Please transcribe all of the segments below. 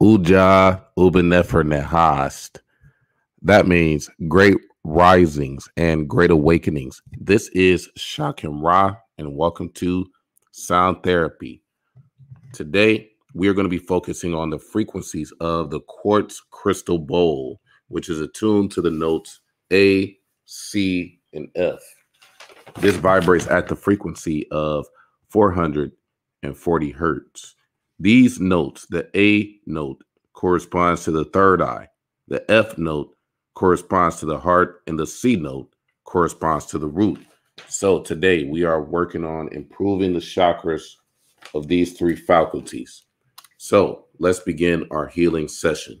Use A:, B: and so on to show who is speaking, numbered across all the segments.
A: Uja Ubenefer Nehast. That means great risings and great awakenings. This is Shakim Ra, and welcome to Sound Therapy. Today, we are going to be focusing on the frequencies of the quartz crystal bowl, which is attuned to the notes A, C, and F. This vibrates at the frequency of 440 hertz. These notes, the A note corresponds to the third eye, the F note corresponds to the heart, and the C note corresponds to the root. So today we are working on improving the chakras of these three faculties. So let's begin our healing session.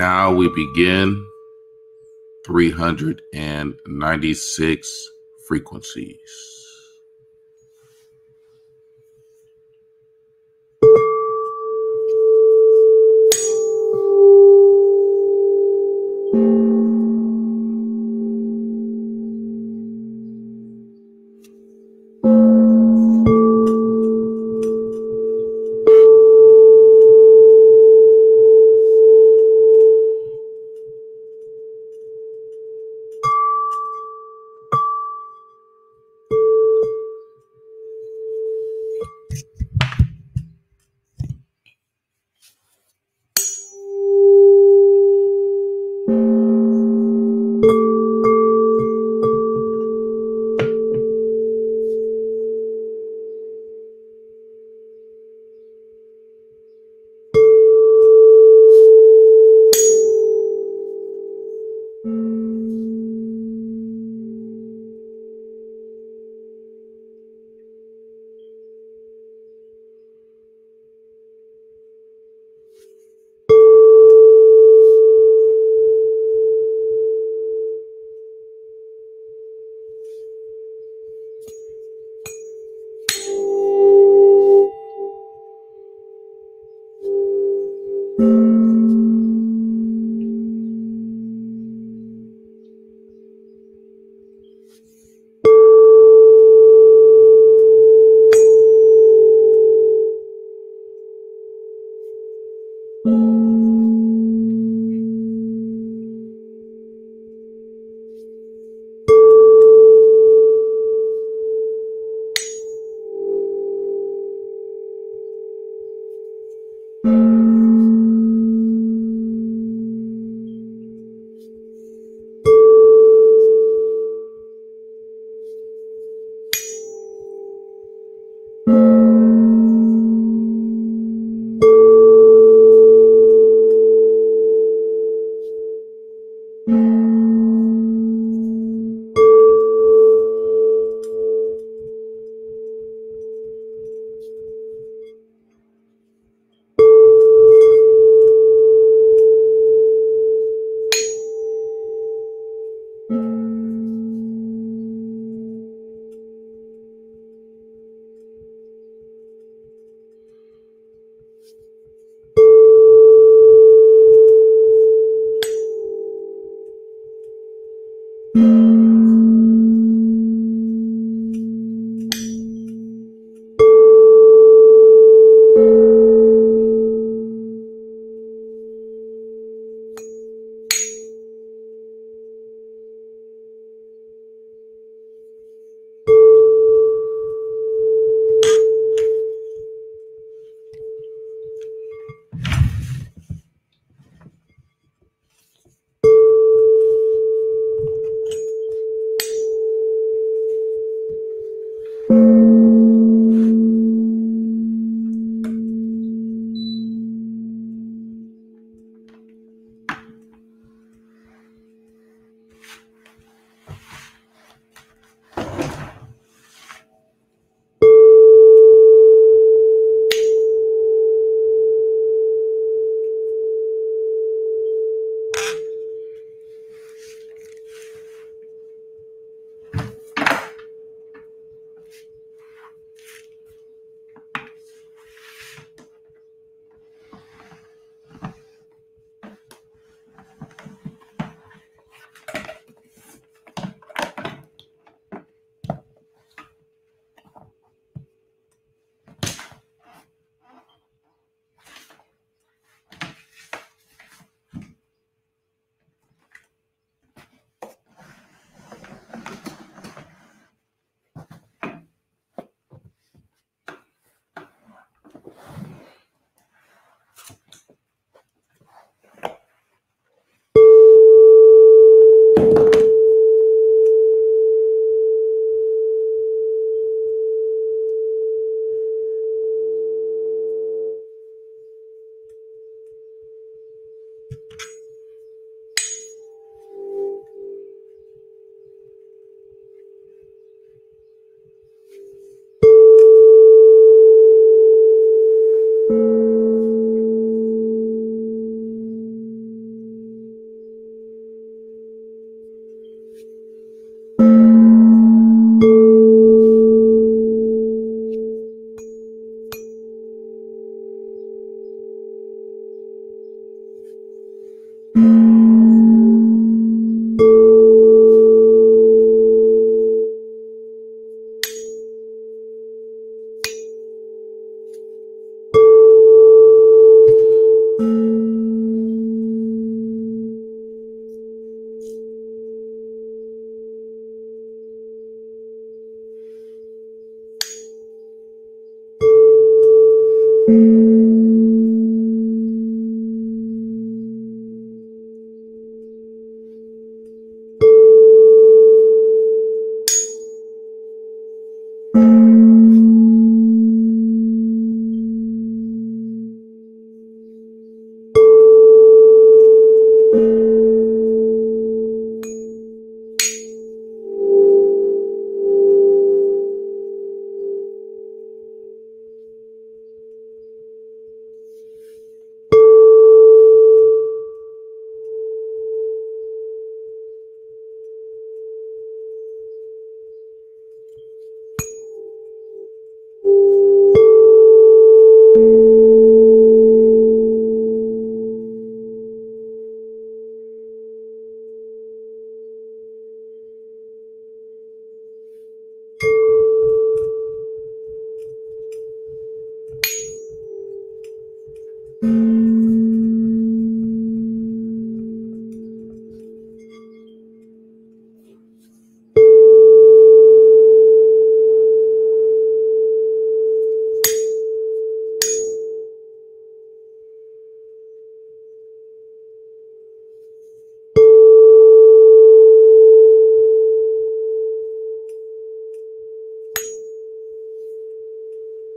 A: Now we begin 396 frequencies.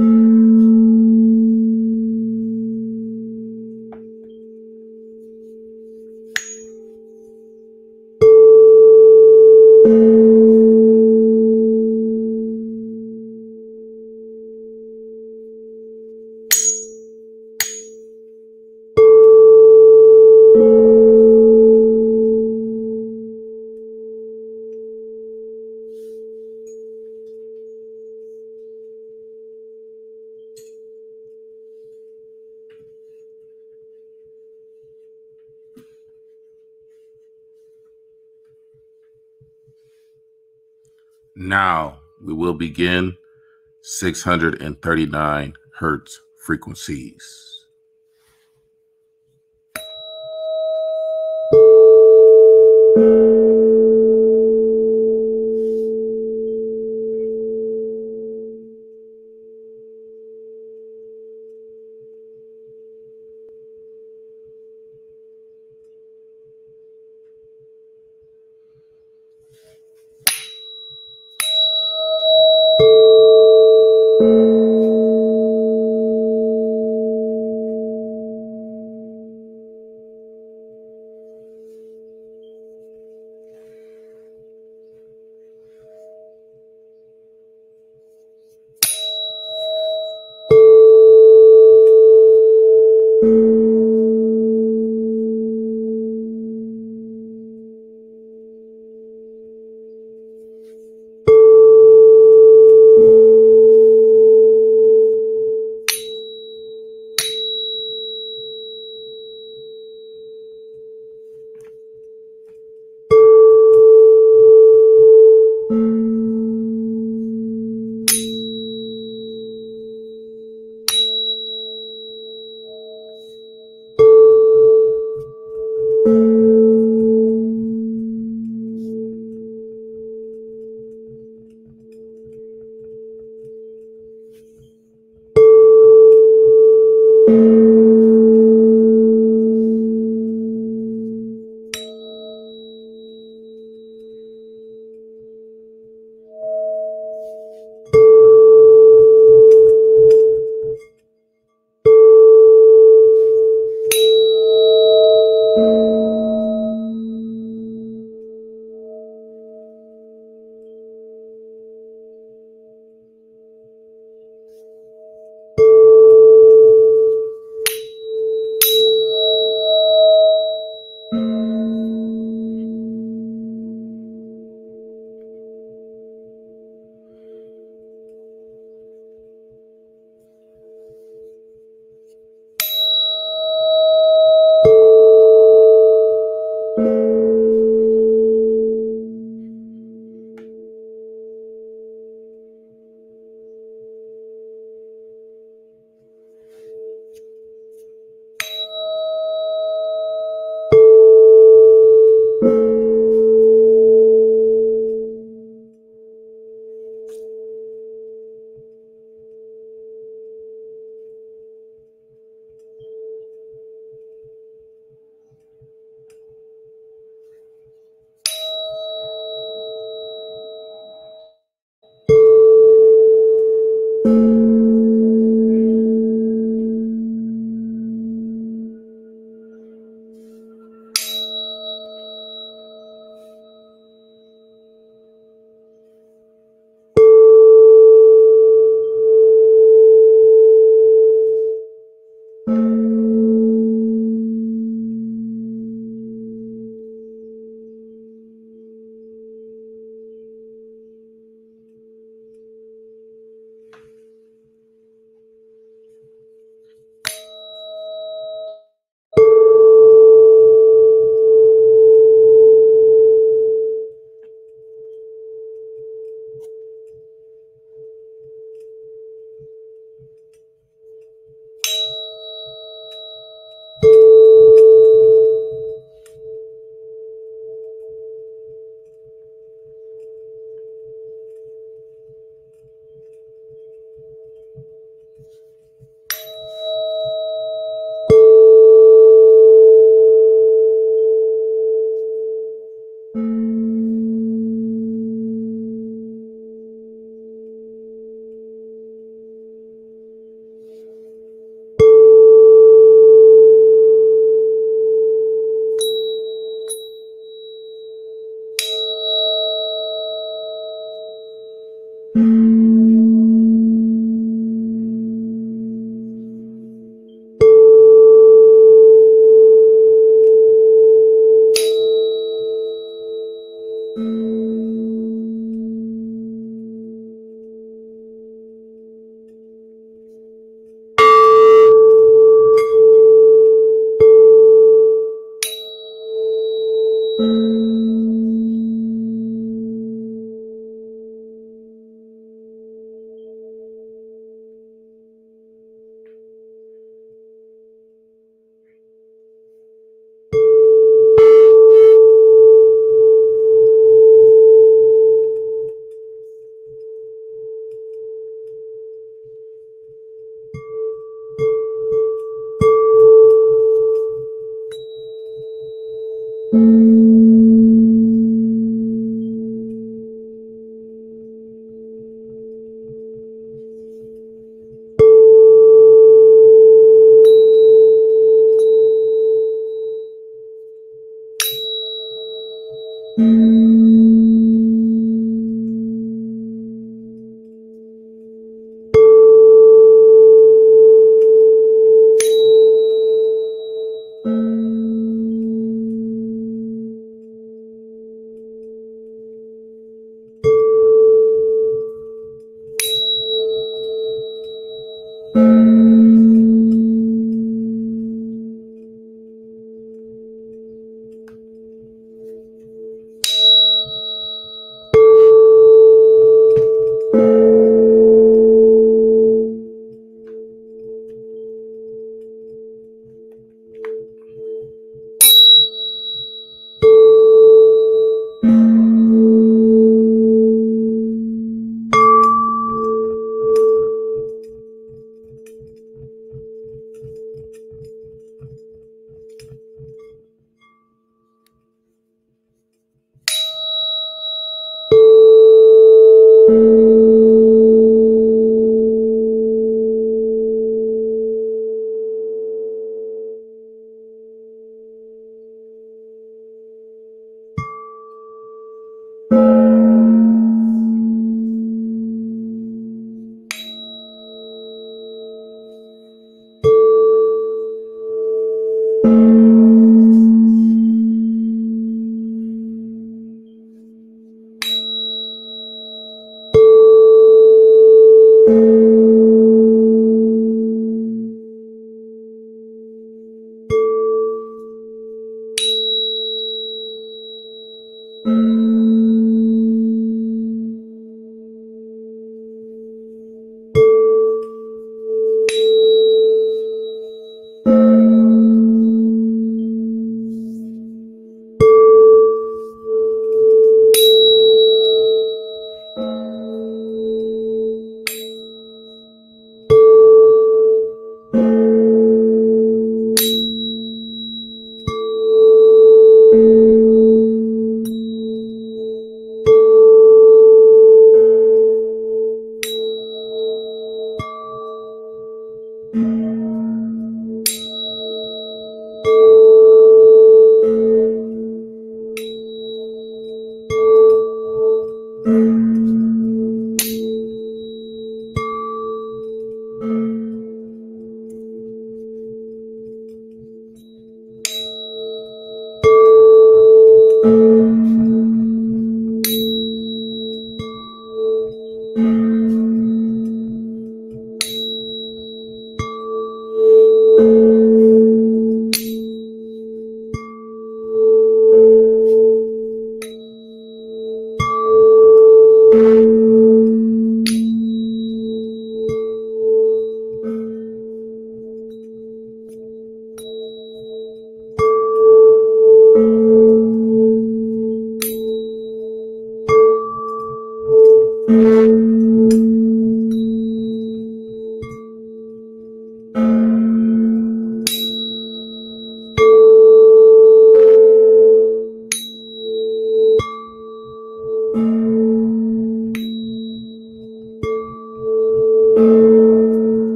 A: Mm-hmm. Will begin 639 hertz frequencies.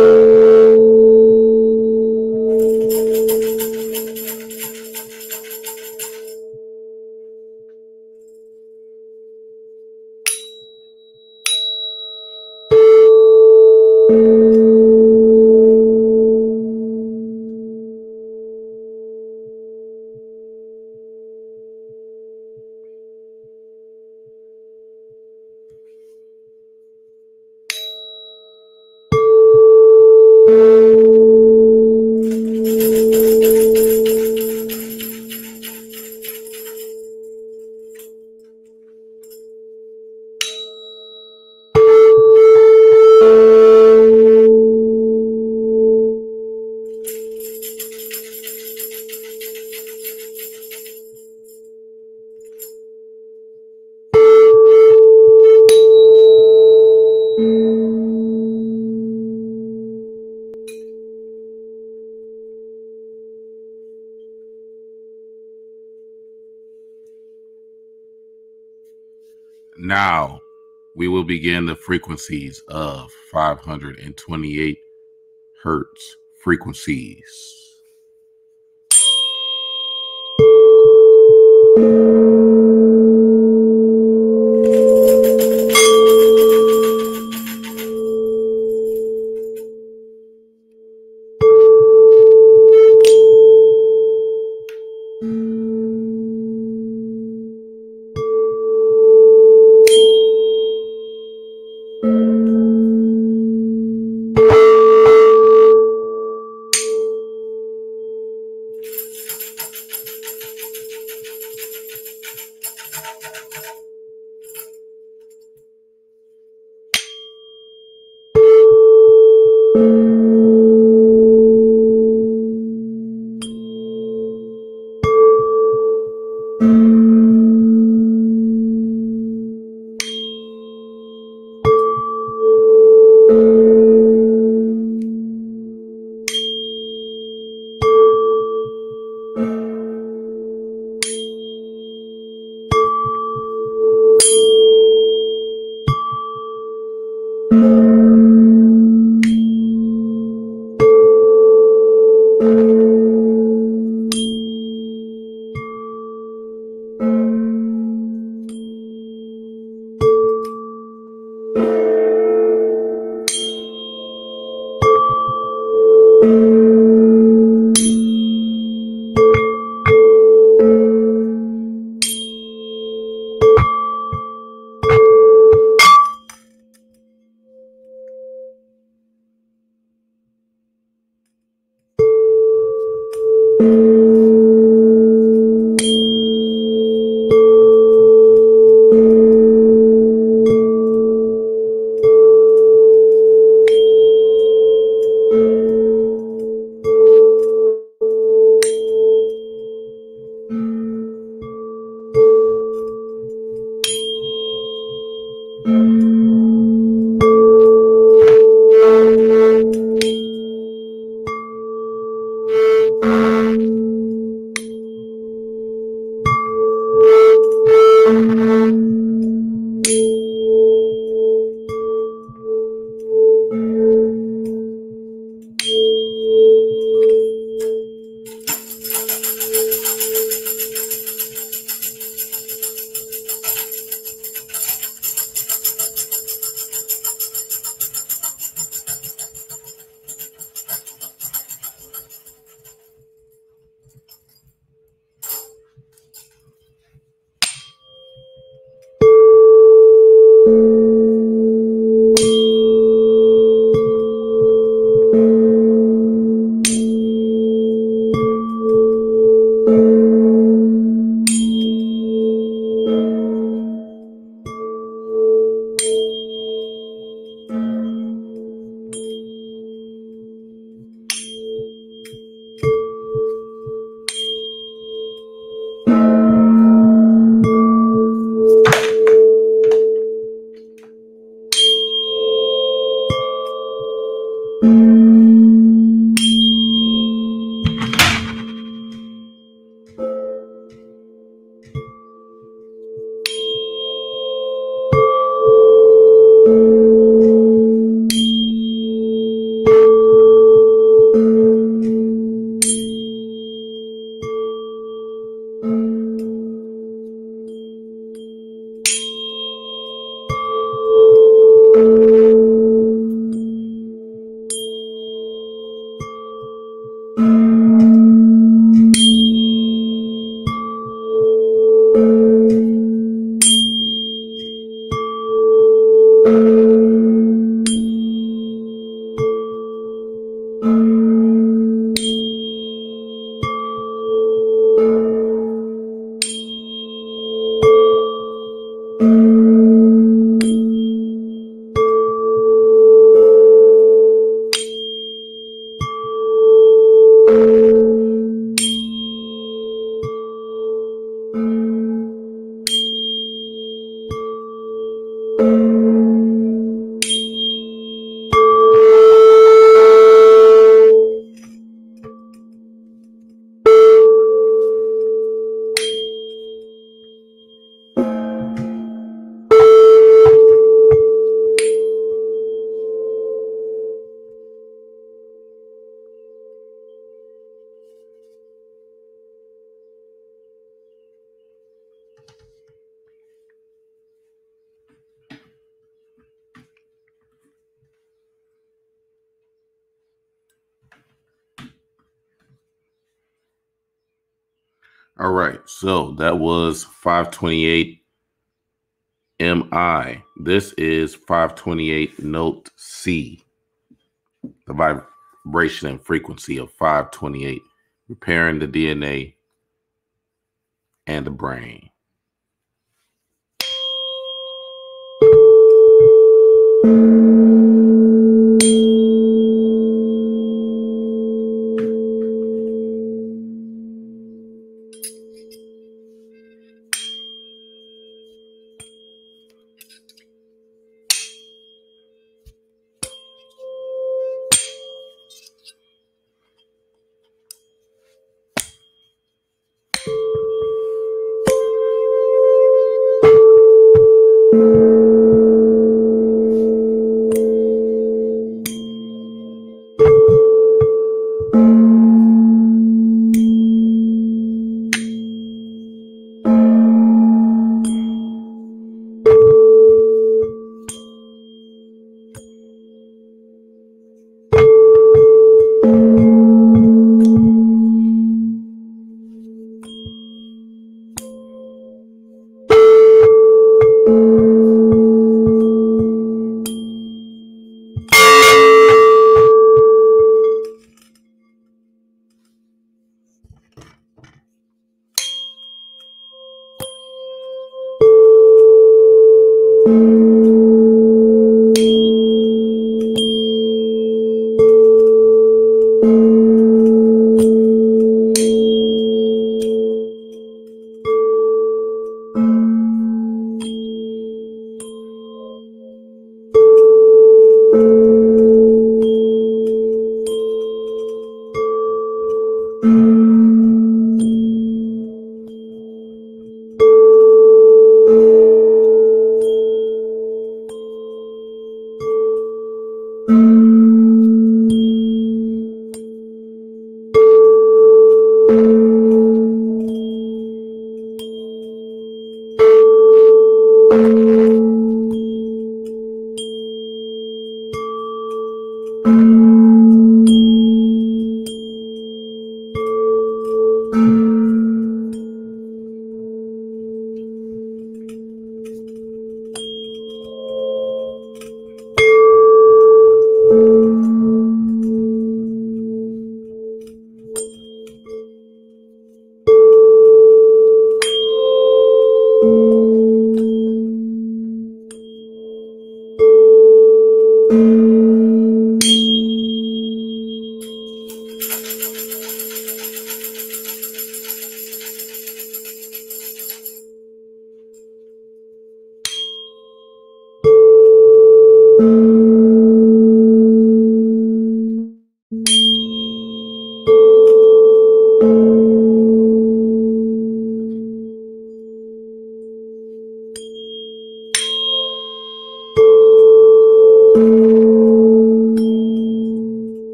A: you. began the frequencies of 528 hertz frequencies. So that was 528 MI. This is 528 note C. The vibration and frequency of 528, repairing the DNA and the brain.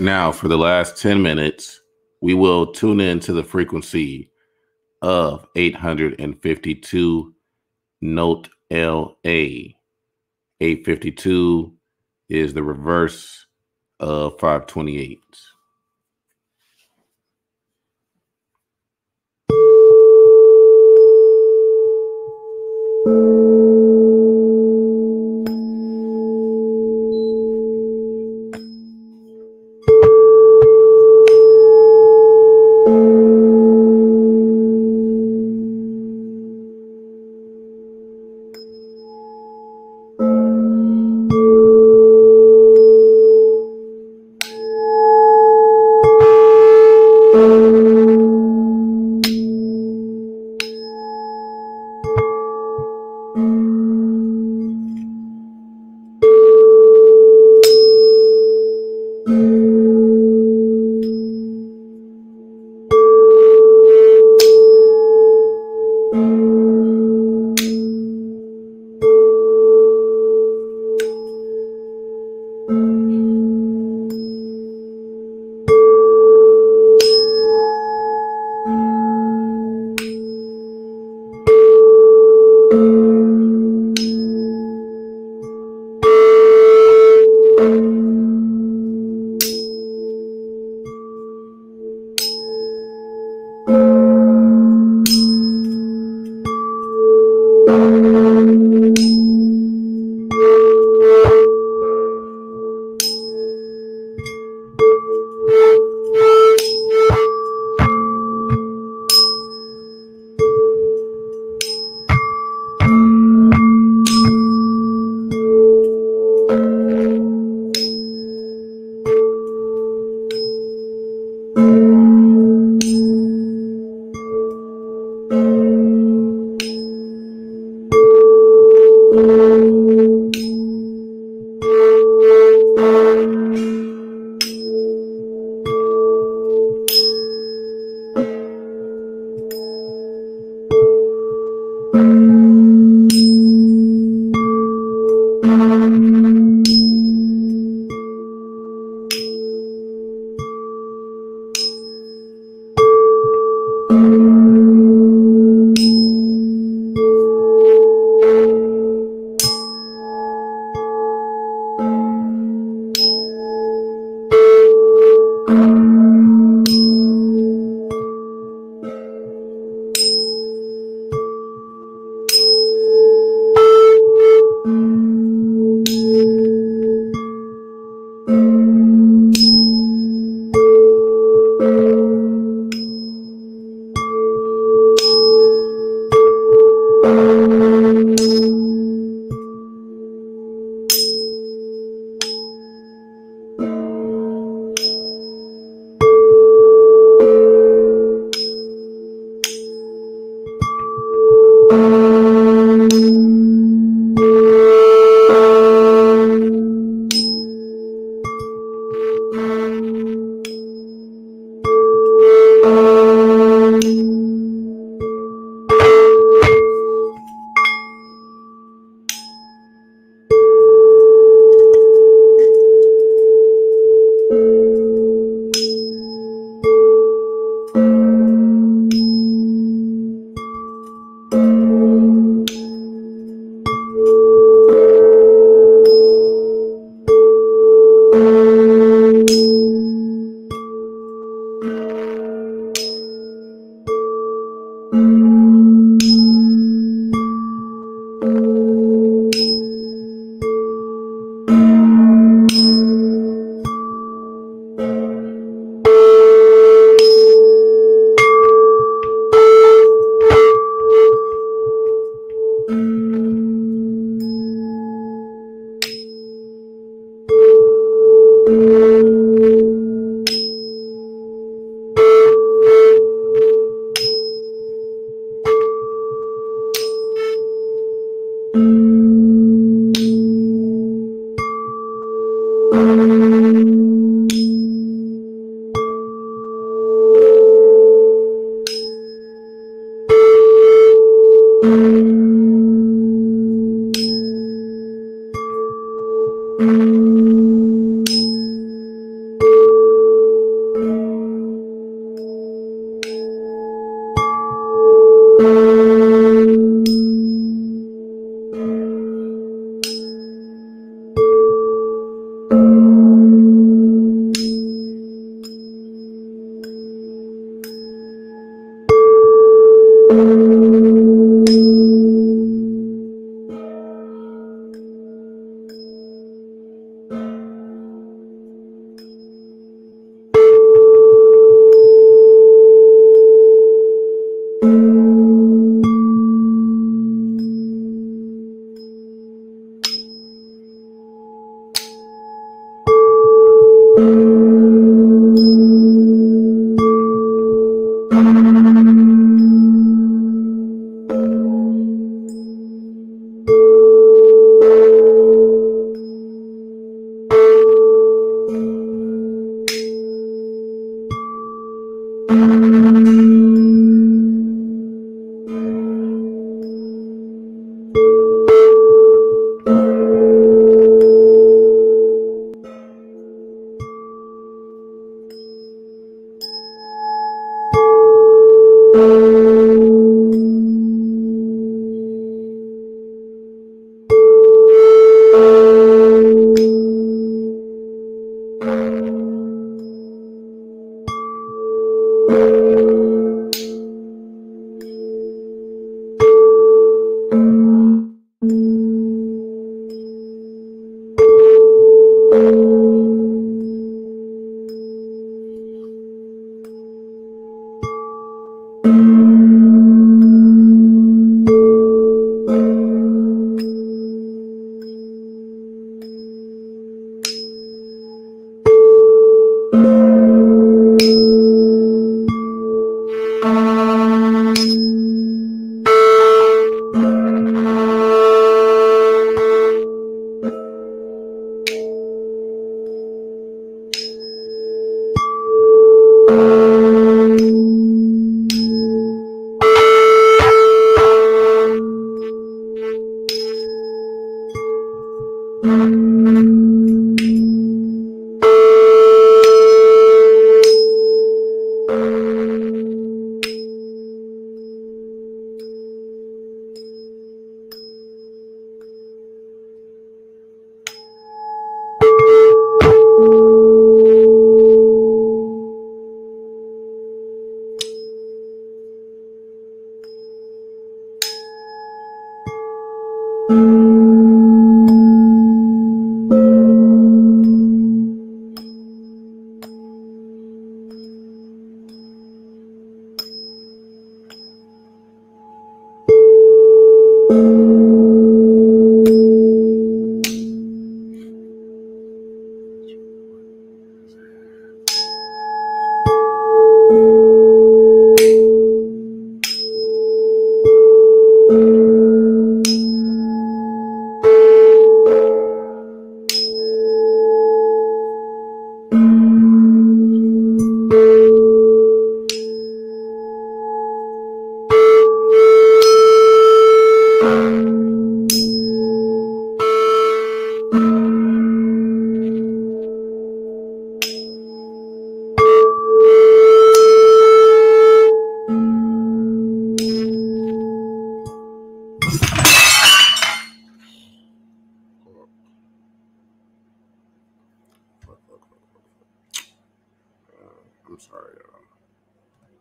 A: Now, for the last 10 minutes, we will tune in to the frequency of 852 note LA. 852 is the reverse of 528.